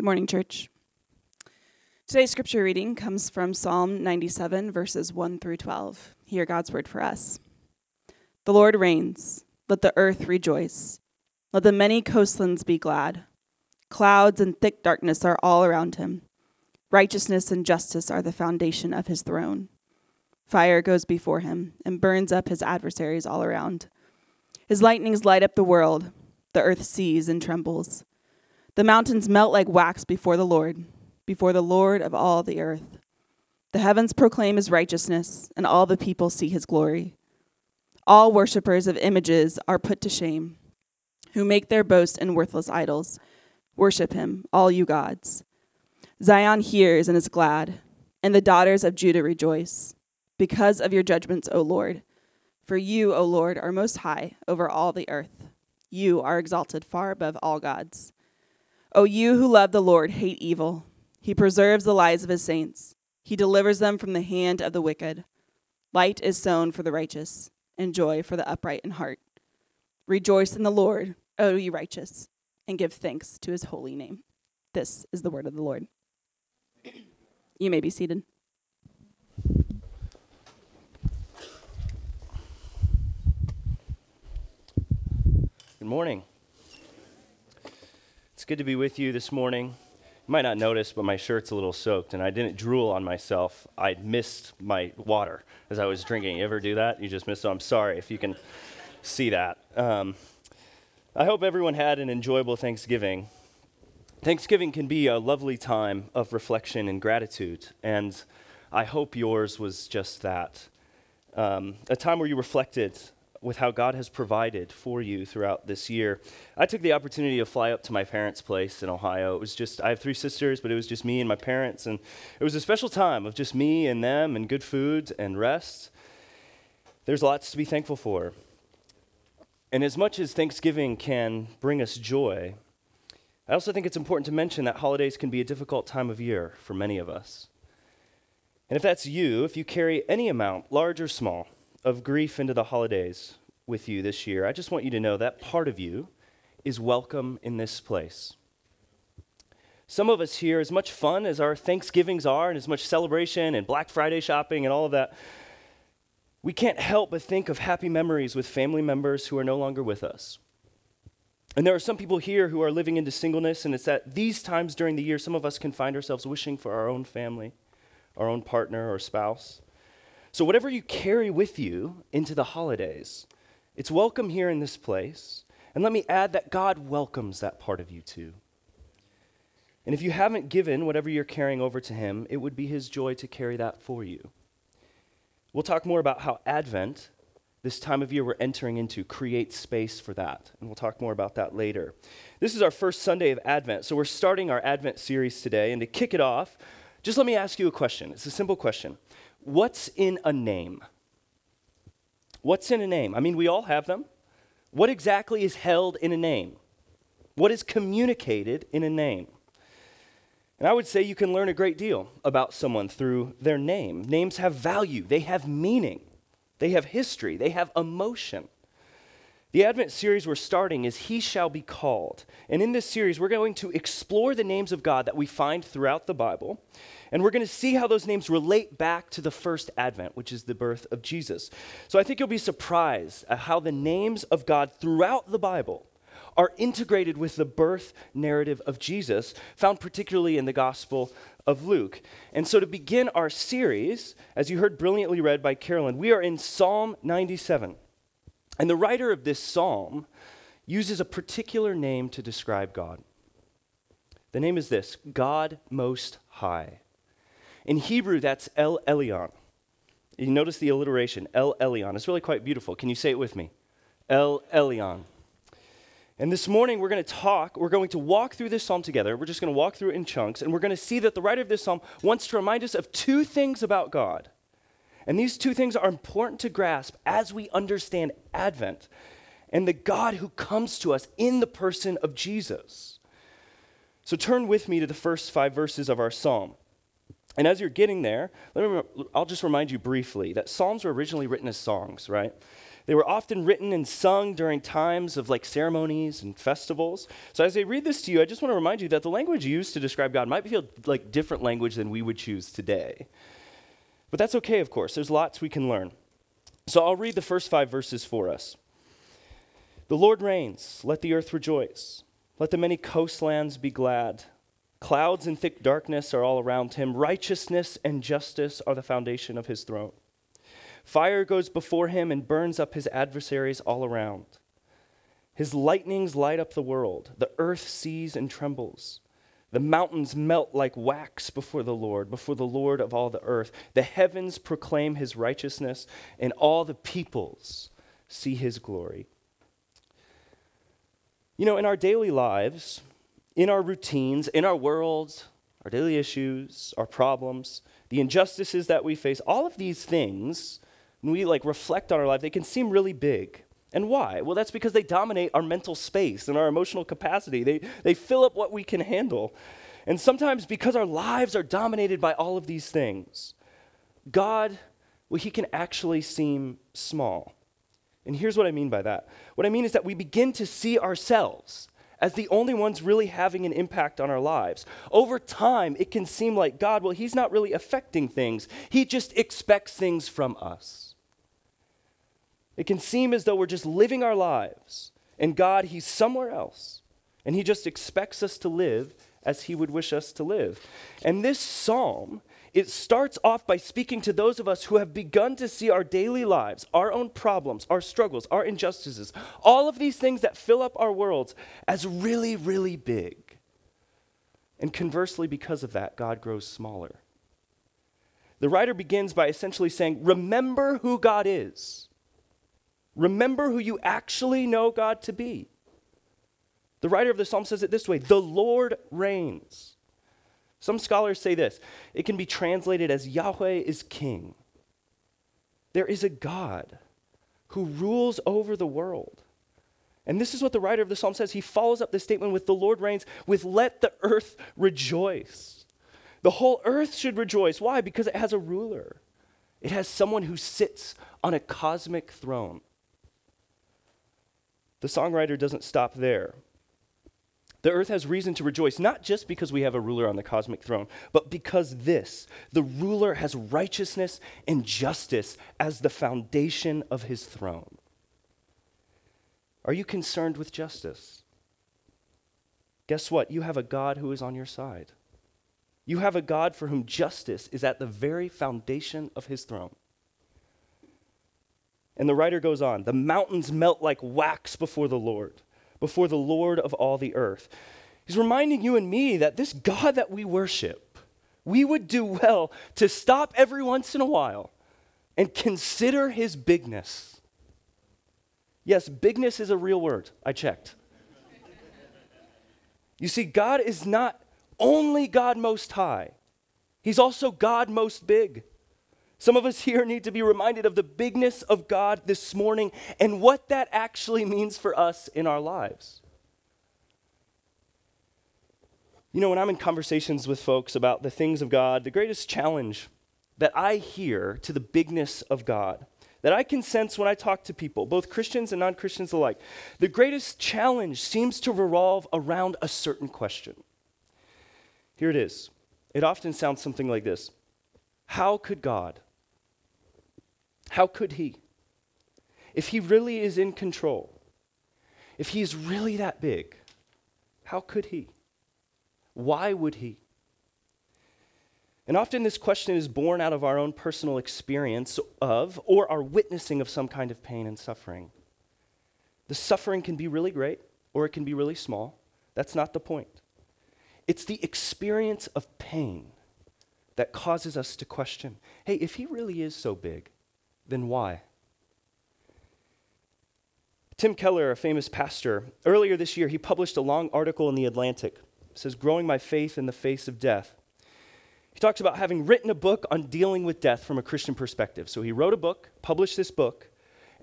Good morning, church. Today's scripture reading comes from Psalm 97, verses 1 through 12. Hear God's word for us. The Lord reigns. Let the earth rejoice. Let the many coastlands be glad. Clouds and thick darkness are all around him. Righteousness and justice are the foundation of his throne. Fire goes before him and burns up his adversaries all around. His lightnings light up the world. The earth sees and trembles. The mountains melt like wax before the Lord, before the Lord of all the earth. The heavens proclaim his righteousness, and all the people see his glory. All worshippers of images are put to shame, who make their boast in worthless idols. Worship him, all you gods. Zion hears and is glad, and the daughters of Judah rejoice, because of your judgments, O Lord. For you, O Lord, are most high over all the earth. You are exalted far above all gods. O you who love the Lord, hate evil. He preserves the lives of his saints. He delivers them from the hand of the wicked. Light is sown for the righteous, and joy for the upright in heart. Rejoice in the Lord, O ye righteous, and give thanks to his holy name. This is the word of the Lord. You may be seated. Good morning. It's good to be with you this morning. You might not notice, but my shirt's a little soaked, and I didn't drool on myself. I missed my water as I was drinking. You ever do that? You just missed it. I'm sorry if you can see that. Um, I hope everyone had an enjoyable Thanksgiving. Thanksgiving can be a lovely time of reflection and gratitude, and I hope yours was just that. Um, a time where you reflected with how God has provided for you throughout this year. I took the opportunity to fly up to my parents' place in Ohio. It was just, I have three sisters, but it was just me and my parents. And it was a special time of just me and them and good food and rest. There's lots to be thankful for. And as much as Thanksgiving can bring us joy, I also think it's important to mention that holidays can be a difficult time of year for many of us. And if that's you, if you carry any amount, large or small, of grief into the holidays with you this year, I just want you to know that part of you is welcome in this place. Some of us here, as much fun as our Thanksgivings are, and as much celebration and Black Friday shopping and all of that, we can't help but think of happy memories with family members who are no longer with us. And there are some people here who are living into singleness, and it's at these times during the year some of us can find ourselves wishing for our own family, our own partner or spouse. So, whatever you carry with you into the holidays, it's welcome here in this place. And let me add that God welcomes that part of you too. And if you haven't given whatever you're carrying over to Him, it would be His joy to carry that for you. We'll talk more about how Advent, this time of year we're entering into, creates space for that. And we'll talk more about that later. This is our first Sunday of Advent. So we're starting our Advent series today. And to kick it off, just let me ask you a question. It's a simple question. What's in a name? What's in a name? I mean, we all have them. What exactly is held in a name? What is communicated in a name? And I would say you can learn a great deal about someone through their name. Names have value, they have meaning, they have history, they have emotion. The Advent series we're starting is He Shall Be Called. And in this series, we're going to explore the names of God that we find throughout the Bible and we're going to see how those names relate back to the first advent, which is the birth of Jesus. So I think you'll be surprised at how the names of God throughout the Bible are integrated with the birth narrative of Jesus, found particularly in the Gospel of Luke. And so to begin our series, as you heard brilliantly read by Carolyn, we are in Psalm 97. And the writer of this psalm uses a particular name to describe God. The name is this God Most High. In Hebrew, that's El Elyon. You notice the alliteration, El Elyon. It's really quite beautiful. Can you say it with me? El Elyon. And this morning, we're going to talk, we're going to walk through this psalm together. We're just going to walk through it in chunks, and we're going to see that the writer of this psalm wants to remind us of two things about God. And these two things are important to grasp as we understand Advent and the God who comes to us in the person of Jesus. So turn with me to the first five verses of our psalm. And as you're getting there, me, I'll just remind you briefly that Psalms were originally written as songs, right? They were often written and sung during times of like ceremonies and festivals. So as I read this to you, I just want to remind you that the language used to describe God might feel like different language than we would choose today. But that's okay, of course. There's lots we can learn. So I'll read the first five verses for us. The Lord reigns, let the earth rejoice. Let the many coastlands be glad. Clouds and thick darkness are all around him. Righteousness and justice are the foundation of his throne. Fire goes before him and burns up his adversaries all around. His lightnings light up the world. The earth sees and trembles. The mountains melt like wax before the Lord, before the Lord of all the earth. The heavens proclaim his righteousness, and all the peoples see his glory. You know, in our daily lives, in our routines, in our worlds, our daily issues, our problems, the injustices that we face, all of these things when we like reflect on our life, they can seem really big. And why? Well, that's because they dominate our mental space and our emotional capacity. They, they fill up what we can handle. And sometimes, because our lives are dominated by all of these things, God, well, He can actually seem small. And here's what I mean by that what I mean is that we begin to see ourselves as the only ones really having an impact on our lives. Over time, it can seem like God, well, He's not really affecting things, He just expects things from us. It can seem as though we're just living our lives, and God, He's somewhere else, and He just expects us to live as He would wish us to live. And this psalm, it starts off by speaking to those of us who have begun to see our daily lives, our own problems, our struggles, our injustices, all of these things that fill up our worlds as really, really big. And conversely, because of that, God grows smaller. The writer begins by essentially saying, Remember who God is. Remember who you actually know God to be. The writer of the psalm says it this way The Lord reigns. Some scholars say this it can be translated as Yahweh is king. There is a God who rules over the world. And this is what the writer of the psalm says. He follows up this statement with the Lord reigns, with let the earth rejoice. The whole earth should rejoice. Why? Because it has a ruler, it has someone who sits on a cosmic throne. The songwriter doesn't stop there. The earth has reason to rejoice, not just because we have a ruler on the cosmic throne, but because this, the ruler has righteousness and justice as the foundation of his throne. Are you concerned with justice? Guess what? You have a God who is on your side. You have a God for whom justice is at the very foundation of his throne. And the writer goes on the mountains melt like wax before the Lord, before the Lord of all the earth. He's reminding you and me that this God that we worship, we would do well to stop every once in a while and consider his bigness. Yes, bigness is a real word. I checked. You see, God is not only God most high, He's also God most big. Some of us here need to be reminded of the bigness of God this morning and what that actually means for us in our lives. You know, when I'm in conversations with folks about the things of God, the greatest challenge that I hear to the bigness of God, that I can sense when I talk to people, both Christians and non Christians alike, the greatest challenge seems to revolve around a certain question. Here it is. It often sounds something like this How could God, how could he? If he really is in control, if he's really that big, how could he? Why would he? And often this question is born out of our own personal experience of or our witnessing of some kind of pain and suffering. The suffering can be really great or it can be really small. That's not the point. It's the experience of pain that causes us to question hey, if he really is so big, then why? Tim Keller, a famous pastor, earlier this year, he published a long article in The Atlantic. It says, Growing My Faith in the Face of Death. He talks about having written a book on dealing with death from a Christian perspective. So he wrote a book, published this book,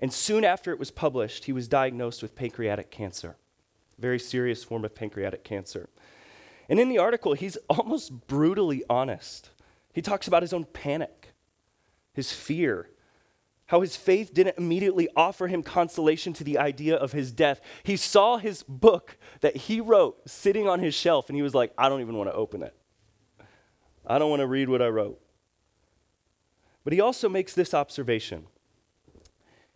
and soon after it was published, he was diagnosed with pancreatic cancer, very serious form of pancreatic cancer. And in the article, he's almost brutally honest. He talks about his own panic, his fear, how his faith didn't immediately offer him consolation to the idea of his death. He saw his book that he wrote sitting on his shelf, and he was like, I don't even want to open it. I don't want to read what I wrote. But he also makes this observation.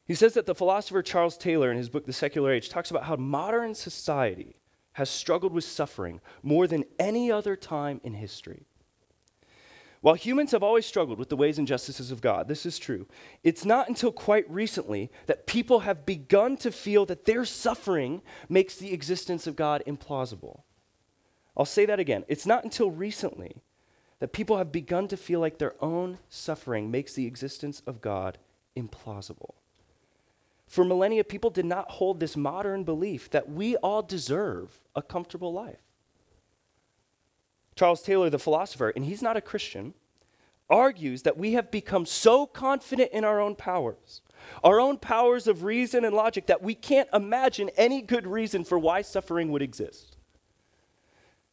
He says that the philosopher Charles Taylor, in his book, The Secular Age, talks about how modern society has struggled with suffering more than any other time in history. While humans have always struggled with the ways and justices of God, this is true, it's not until quite recently that people have begun to feel that their suffering makes the existence of God implausible. I'll say that again. It's not until recently that people have begun to feel like their own suffering makes the existence of God implausible. For millennia, people did not hold this modern belief that we all deserve a comfortable life. Charles Taylor, the philosopher, and he's not a Christian, argues that we have become so confident in our own powers, our own powers of reason and logic, that we can't imagine any good reason for why suffering would exist.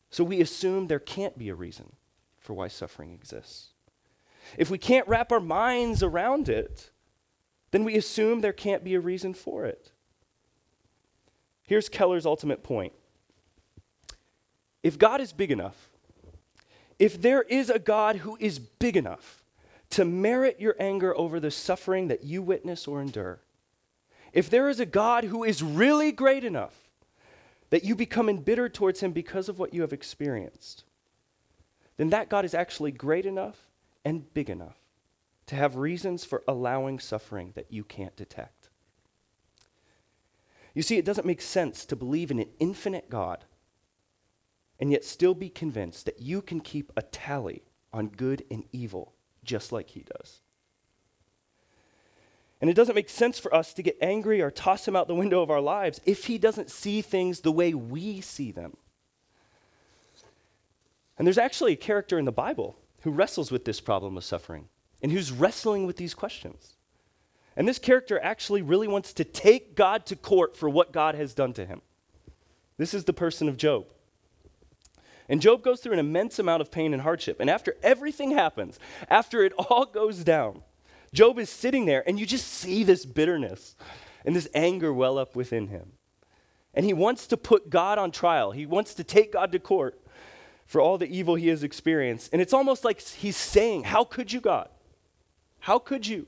So we assume there can't be a reason for why suffering exists. If we can't wrap our minds around it, then we assume there can't be a reason for it. Here's Keller's ultimate point. If God is big enough, if there is a God who is big enough to merit your anger over the suffering that you witness or endure, if there is a God who is really great enough that you become embittered towards him because of what you have experienced, then that God is actually great enough and big enough to have reasons for allowing suffering that you can't detect. You see, it doesn't make sense to believe in an infinite God and yet still be convinced that you can keep a tally on good and evil just like he does. And it doesn't make sense for us to get angry or toss him out the window of our lives if he doesn't see things the way we see them. And there's actually a character in the Bible who wrestles with this problem of suffering and who's wrestling with these questions. And this character actually really wants to take God to court for what God has done to him. This is the person of Job. And Job goes through an immense amount of pain and hardship. And after everything happens, after it all goes down, Job is sitting there, and you just see this bitterness and this anger well up within him. And he wants to put God on trial, he wants to take God to court for all the evil he has experienced. And it's almost like he's saying, How could you, God? How could you?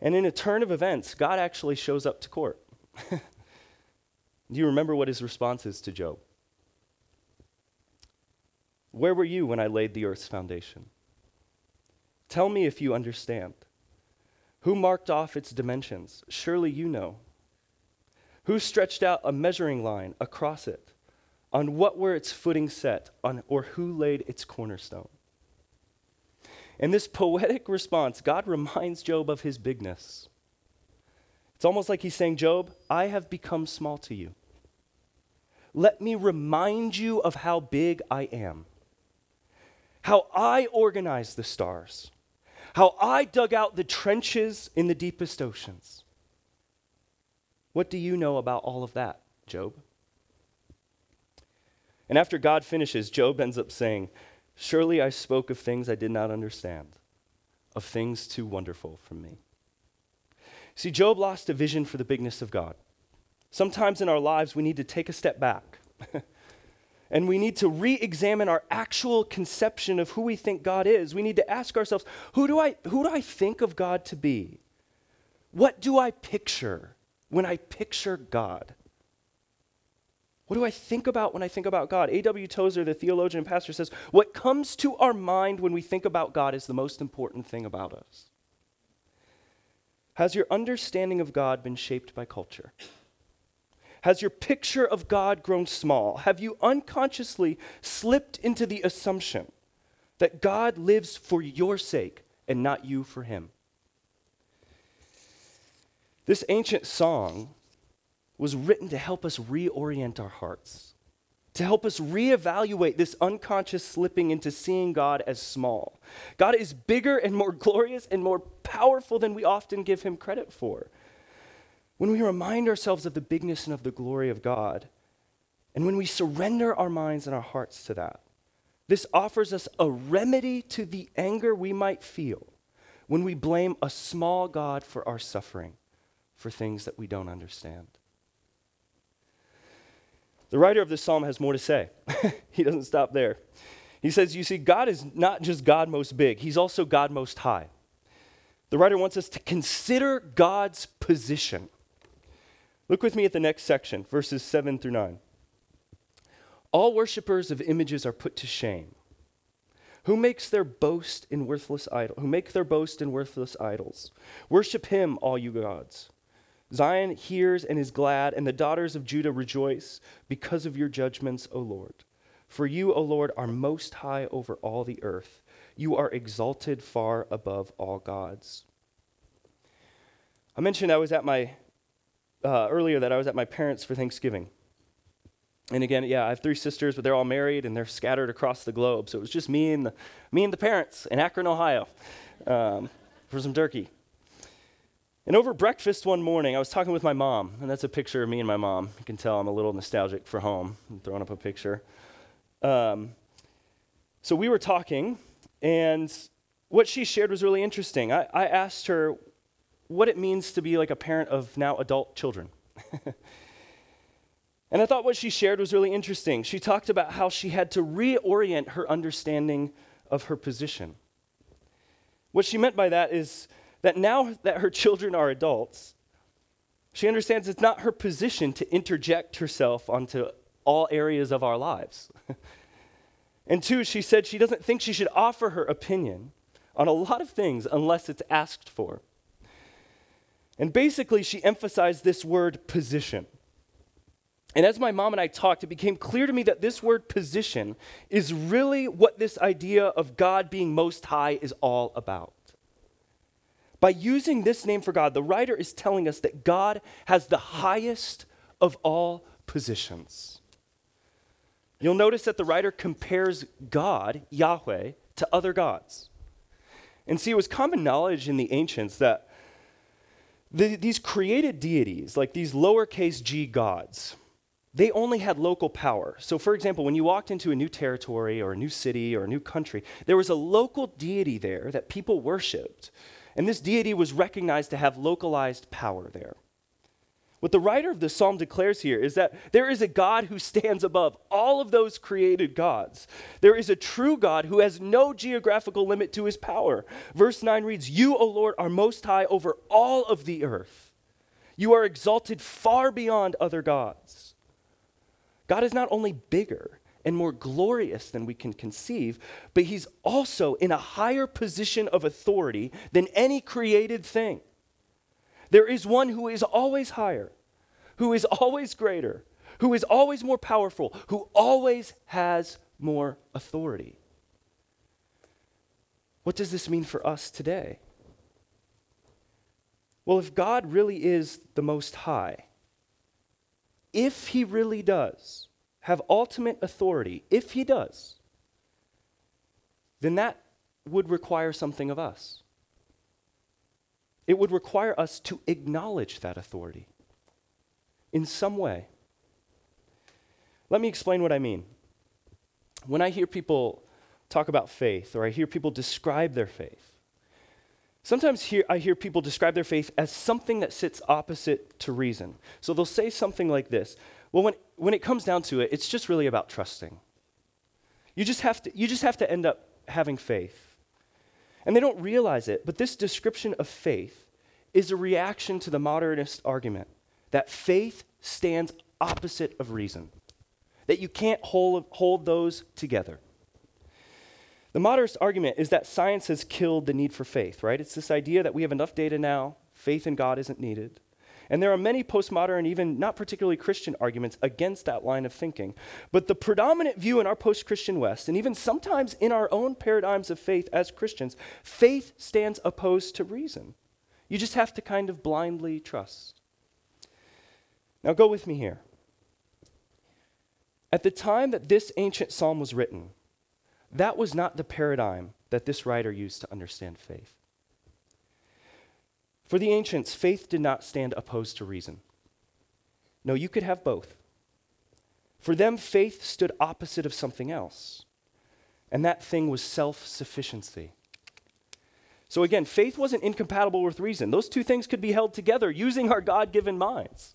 And in a turn of events, God actually shows up to court. Do you remember what his response is to Job? Where were you when I laid the earth's foundation? Tell me if you understand. Who marked off its dimensions? Surely you know. Who stretched out a measuring line across it? On what were its footing set? On, or who laid its cornerstone? In this poetic response, God reminds Job of his bigness. It's almost like he's saying, Job, I have become small to you. Let me remind you of how big I am how I organized the stars, how I dug out the trenches in the deepest oceans. What do you know about all of that, Job? And after God finishes, Job ends up saying, Surely I spoke of things I did not understand, of things too wonderful for me. See, Job lost a vision for the bigness of God. Sometimes in our lives, we need to take a step back and we need to re examine our actual conception of who we think God is. We need to ask ourselves who do, I, who do I think of God to be? What do I picture when I picture God? What do I think about when I think about God? A.W. Tozer, the theologian and pastor, says, What comes to our mind when we think about God is the most important thing about us. Has your understanding of God been shaped by culture? Has your picture of God grown small? Have you unconsciously slipped into the assumption that God lives for your sake and not you for him? This ancient song was written to help us reorient our hearts, to help us reevaluate this unconscious slipping into seeing God as small. God is bigger and more glorious and more powerful than we often give him credit for when we remind ourselves of the bigness and of the glory of God, and when we surrender our minds and our hearts to that, this offers us a remedy to the anger we might feel when we blame a small God for our suffering for things that we don't understand. The writer of this psalm has more to say. he doesn't stop there. He says, You see, God is not just God most big, He's also God most high. The writer wants us to consider God's position. Look with me at the next section, verses 7 through 9. All worshippers of images are put to shame. Who makes their boast in worthless idols? Who make their boast in worthless idols? Worship him, all you gods. Zion hears and is glad, and the daughters of Judah rejoice because of your judgments, O Lord. For you, O Lord, are most high over all the earth. You are exalted far above all gods. I mentioned I was at my, uh, earlier that I was at my parents' for Thanksgiving. And again, yeah, I have three sisters, but they're all married and they're scattered across the globe. So it was just me and the, me and the parents in Akron, Ohio, um, for some turkey. And over breakfast one morning, I was talking with my mom, and that's a picture of me and my mom. You can tell I'm a little nostalgic for home. I'm throwing up a picture. Um, so we were talking, and what she shared was really interesting. I, I asked her what it means to be like a parent of now adult children. and I thought what she shared was really interesting. She talked about how she had to reorient her understanding of her position. What she meant by that is that now that her children are adults, she understands it's not her position to interject herself onto all areas of our lives. and two, she said she doesn't think she should offer her opinion on a lot of things unless it's asked for. And basically, she emphasized this word position. And as my mom and I talked, it became clear to me that this word position is really what this idea of God being most high is all about. By using this name for God, the writer is telling us that God has the highest of all positions. You'll notice that the writer compares God, Yahweh, to other gods. And see, it was common knowledge in the ancients that the, these created deities, like these lowercase g gods, they only had local power. So, for example, when you walked into a new territory or a new city or a new country, there was a local deity there that people worshiped and this deity was recognized to have localized power there. What the writer of the psalm declares here is that there is a God who stands above all of those created gods. There is a true God who has no geographical limit to his power. Verse 9 reads You, O Lord, are most high over all of the earth. You are exalted far beyond other gods. God is not only bigger, and more glorious than we can conceive, but he's also in a higher position of authority than any created thing. There is one who is always higher, who is always greater, who is always more powerful, who always has more authority. What does this mean for us today? Well, if God really is the Most High, if He really does, have ultimate authority, if he does, then that would require something of us. It would require us to acknowledge that authority in some way. Let me explain what I mean. When I hear people talk about faith or I hear people describe their faith, sometimes hear, I hear people describe their faith as something that sits opposite to reason. So they'll say something like this well, when, when it comes down to it, it's just really about trusting. You just, have to, you just have to end up having faith. And they don't realize it, but this description of faith is a reaction to the modernist argument that faith stands opposite of reason, that you can't hold, hold those together. The modernist argument is that science has killed the need for faith, right? It's this idea that we have enough data now, faith in God isn't needed. And there are many postmodern, even not particularly Christian arguments against that line of thinking. But the predominant view in our post Christian West, and even sometimes in our own paradigms of faith as Christians, faith stands opposed to reason. You just have to kind of blindly trust. Now, go with me here. At the time that this ancient psalm was written, that was not the paradigm that this writer used to understand faith. For the ancients, faith did not stand opposed to reason. No, you could have both. For them, faith stood opposite of something else, and that thing was self sufficiency. So again, faith wasn't incompatible with reason. Those two things could be held together using our God given minds.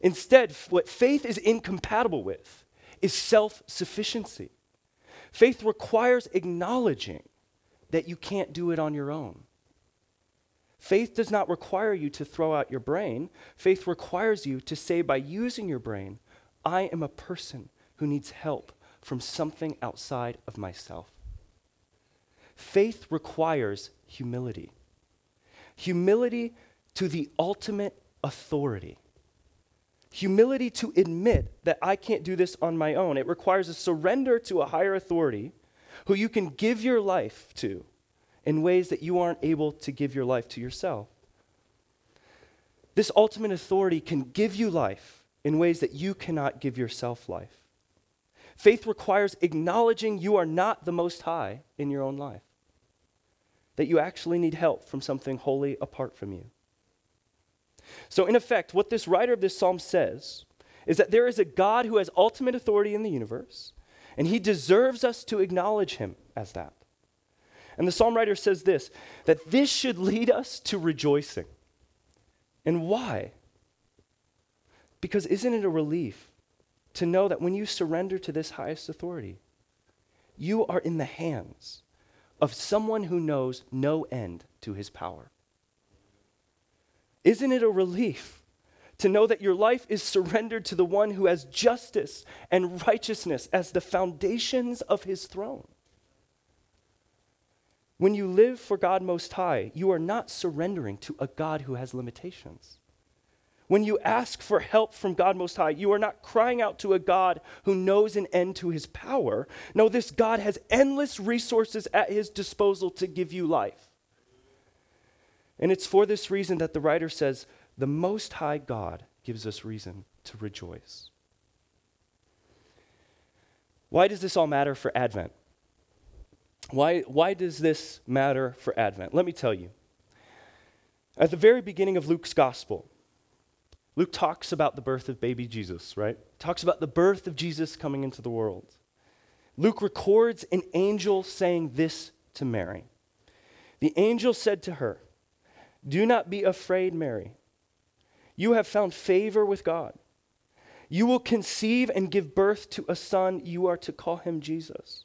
Instead, what faith is incompatible with is self sufficiency. Faith requires acknowledging that you can't do it on your own. Faith does not require you to throw out your brain. Faith requires you to say, by using your brain, I am a person who needs help from something outside of myself. Faith requires humility. Humility to the ultimate authority. Humility to admit that I can't do this on my own. It requires a surrender to a higher authority who you can give your life to in ways that you aren't able to give your life to yourself. This ultimate authority can give you life in ways that you cannot give yourself life. Faith requires acknowledging you are not the most high in your own life, that you actually need help from something wholly apart from you. So, in effect, what this writer of this psalm says is that there is a God who has ultimate authority in the universe, and he deserves us to acknowledge him as that. And the psalm writer says this that this should lead us to rejoicing. And why? Because isn't it a relief to know that when you surrender to this highest authority, you are in the hands of someone who knows no end to his power? Isn't it a relief to know that your life is surrendered to the one who has justice and righteousness as the foundations of his throne? When you live for God Most High, you are not surrendering to a God who has limitations. When you ask for help from God Most High, you are not crying out to a God who knows an end to his power. No, this God has endless resources at his disposal to give you life. And it's for this reason that the writer says, the Most High God gives us reason to rejoice. Why does this all matter for Advent? Why, why does this matter for Advent? Let me tell you. At the very beginning of Luke's gospel, Luke talks about the birth of baby Jesus, right? Talks about the birth of Jesus coming into the world. Luke records an angel saying this to Mary. The angel said to her, Do not be afraid, Mary. You have found favor with God. You will conceive and give birth to a son. You are to call him Jesus.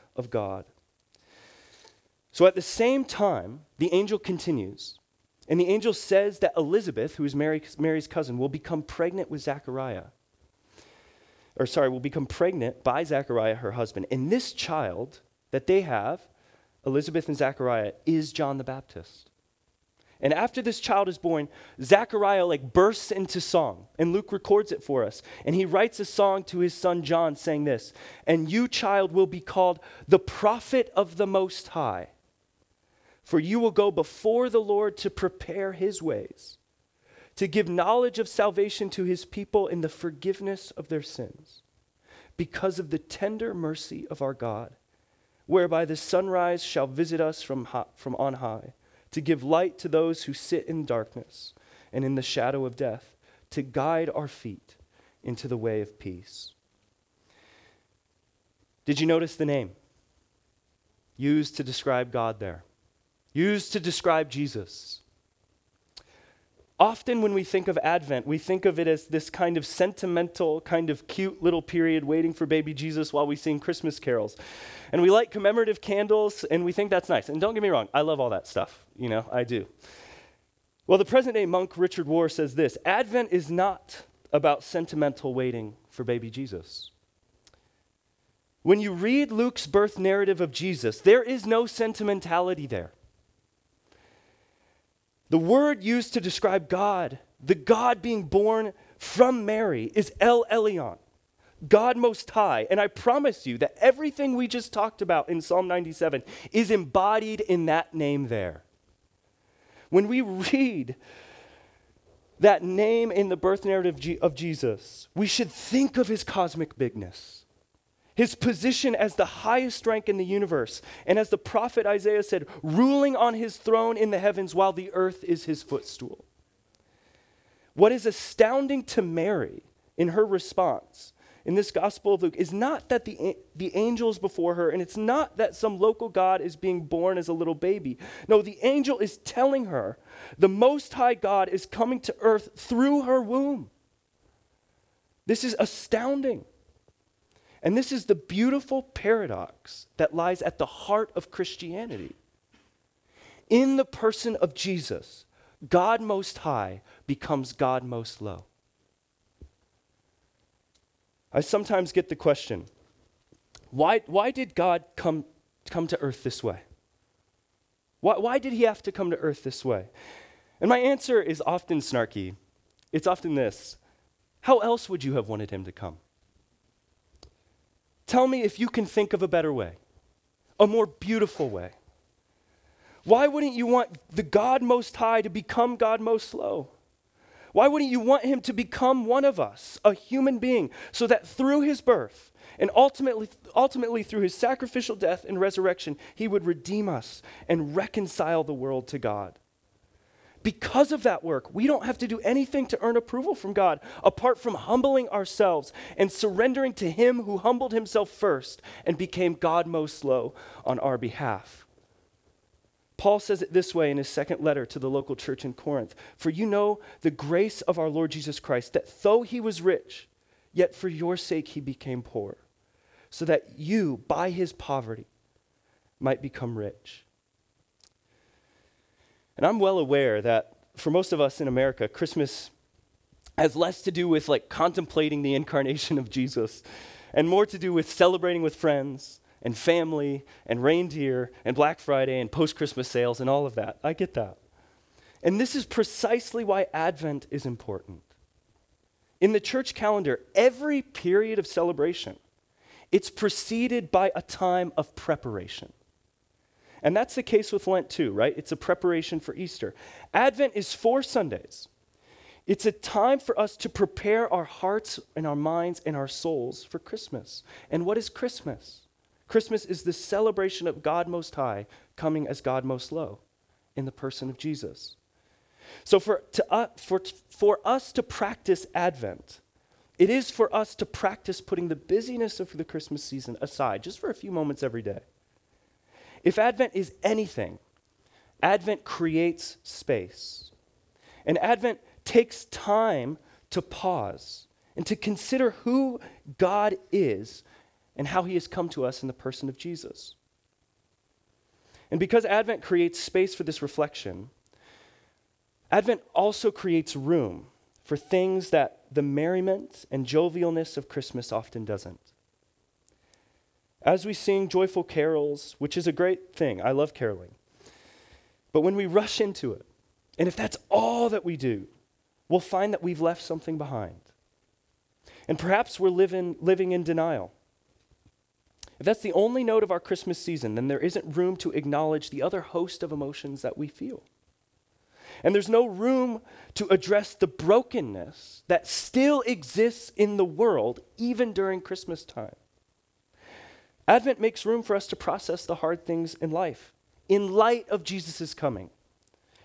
of God. So at the same time, the angel continues, and the angel says that Elizabeth, who is Mary's, Mary's cousin, will become pregnant with Zechariah. Or, sorry, will become pregnant by Zechariah, her husband. And this child that they have, Elizabeth and Zechariah, is John the Baptist. And after this child is born, Zechariah like bursts into song, and Luke records it for us. And he writes a song to his son John saying this, "And you child will be called the prophet of the most high, for you will go before the Lord to prepare his ways, to give knowledge of salvation to his people in the forgiveness of their sins, because of the tender mercy of our God, whereby the sunrise shall visit us from, from on high." To give light to those who sit in darkness and in the shadow of death, to guide our feet into the way of peace. Did you notice the name? Used to describe God there, used to describe Jesus. Often, when we think of Advent, we think of it as this kind of sentimental, kind of cute little period waiting for baby Jesus while we sing Christmas carols. And we light commemorative candles, and we think that's nice. And don't get me wrong, I love all that stuff. You know, I do. Well, the present day monk Richard Rohr says this Advent is not about sentimental waiting for baby Jesus. When you read Luke's birth narrative of Jesus, there is no sentimentality there. The word used to describe God, the God being born from Mary, is El Elyon, God Most High. And I promise you that everything we just talked about in Psalm 97 is embodied in that name there. When we read that name in the birth narrative of Jesus, we should think of his cosmic bigness, his position as the highest rank in the universe, and as the prophet Isaiah said, ruling on his throne in the heavens while the earth is his footstool. What is astounding to Mary in her response in this Gospel of Luke is not that the, the angels before her, and it's not that some local God is being born as a little baby. No, the angel is telling her the Most High God is coming to earth through her womb. This is astounding. And this is the beautiful paradox that lies at the heart of Christianity. In the person of Jesus, God Most High becomes God Most Low. I sometimes get the question why, why did God come, come to earth this way? Why, why did he have to come to earth this way? And my answer is often snarky. It's often this How else would you have wanted him to come? Tell me if you can think of a better way, a more beautiful way. Why wouldn't you want the God Most High to become God Most Low? Why wouldn't you want him to become one of us, a human being, so that through his birth and ultimately, ultimately through his sacrificial death and resurrection, he would redeem us and reconcile the world to God? Because of that work, we don't have to do anything to earn approval from God apart from humbling ourselves and surrendering to Him who humbled Himself first and became God most low on our behalf. Paul says it this way in his second letter to the local church in Corinth For you know the grace of our Lord Jesus Christ, that though he was rich, yet for your sake he became poor, so that you, by his poverty, might become rich. And I'm well aware that for most of us in America, Christmas has less to do with like contemplating the incarnation of Jesus and more to do with celebrating with friends and family and reindeer and Black Friday and post Christmas sales and all of that. I get that. And this is precisely why Advent is important. In the church calendar, every period of celebration, it's preceded by a time of preparation. And that's the case with Lent too, right? It's a preparation for Easter. Advent is four Sundays. It's a time for us to prepare our hearts and our minds and our souls for Christmas. And what is Christmas? Christmas is the celebration of God Most High coming as God Most Low in the person of Jesus. So, for, to, uh, for, for us to practice Advent, it is for us to practice putting the busyness of the Christmas season aside just for a few moments every day. If Advent is anything, Advent creates space. And Advent takes time to pause and to consider who God is and how he has come to us in the person of Jesus. And because Advent creates space for this reflection, Advent also creates room for things that the merriment and jovialness of Christmas often doesn't. As we sing joyful carols, which is a great thing, I love caroling, but when we rush into it, and if that's all that we do, we'll find that we've left something behind. And perhaps we're living, living in denial. If that's the only note of our Christmas season, then there isn't room to acknowledge the other host of emotions that we feel. And there's no room to address the brokenness that still exists in the world, even during Christmas time. Advent makes room for us to process the hard things in life in light of Jesus' coming.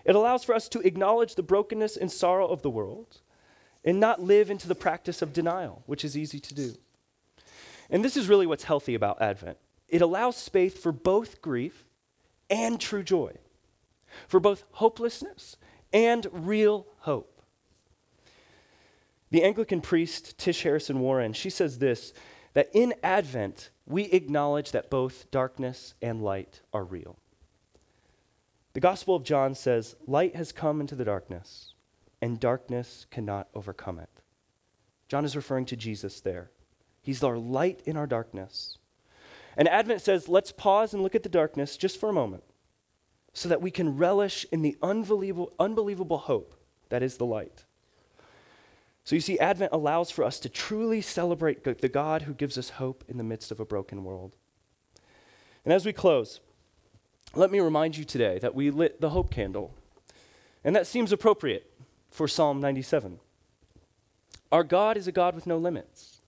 It allows for us to acknowledge the brokenness and sorrow of the world and not live into the practice of denial, which is easy to do. And this is really what's healthy about Advent it allows space for both grief and true joy, for both hopelessness and real hope. The Anglican priest Tish Harrison Warren, she says this that in Advent, we acknowledge that both darkness and light are real. The Gospel of John says, Light has come into the darkness, and darkness cannot overcome it. John is referring to Jesus there. He's our light in our darkness. And Advent says, let's pause and look at the darkness just for a moment so that we can relish in the unbelievable, unbelievable hope that is the light. So you see, Advent allows for us to truly celebrate the God who gives us hope in the midst of a broken world. And as we close, let me remind you today that we lit the hope candle. And that seems appropriate for Psalm 97. Our God is a God with no limits.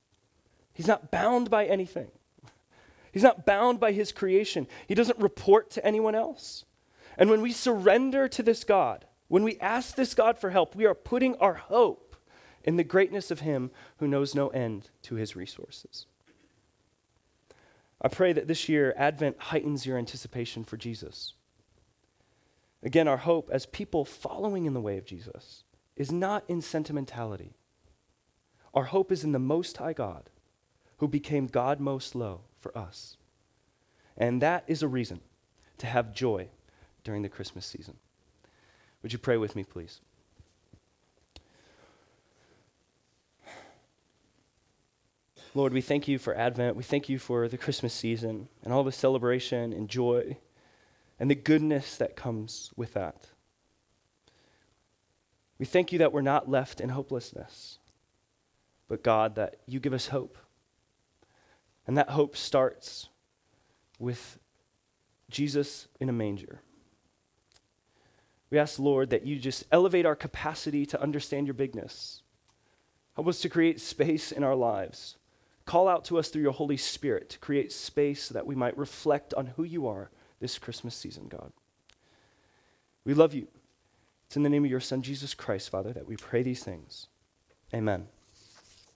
He's not bound by anything. He's not bound by his creation. He doesn't report to anyone else. And when we surrender to this God, when we ask this God for help, we are putting our hope in the greatness of Him who knows no end to His resources. I pray that this year Advent heightens your anticipation for Jesus. Again, our hope as people following in the way of Jesus is not in sentimentality. Our hope is in the Most High God, who became God most low for us. And that is a reason to have joy during the Christmas season. Would you pray with me, please? Lord, we thank you for Advent. We thank you for the Christmas season and all the celebration and joy and the goodness that comes with that. We thank you that we're not left in hopelessness, but God, that you give us hope. And that hope starts with Jesus in a manger. We ask, Lord, that you just elevate our capacity to understand your bigness. Help us to create space in our lives Call out to us through your Holy Spirit to create space so that we might reflect on who you are this Christmas season, God. We love you. It's in the name of your Son, Jesus Christ, Father, that we pray these things. Amen.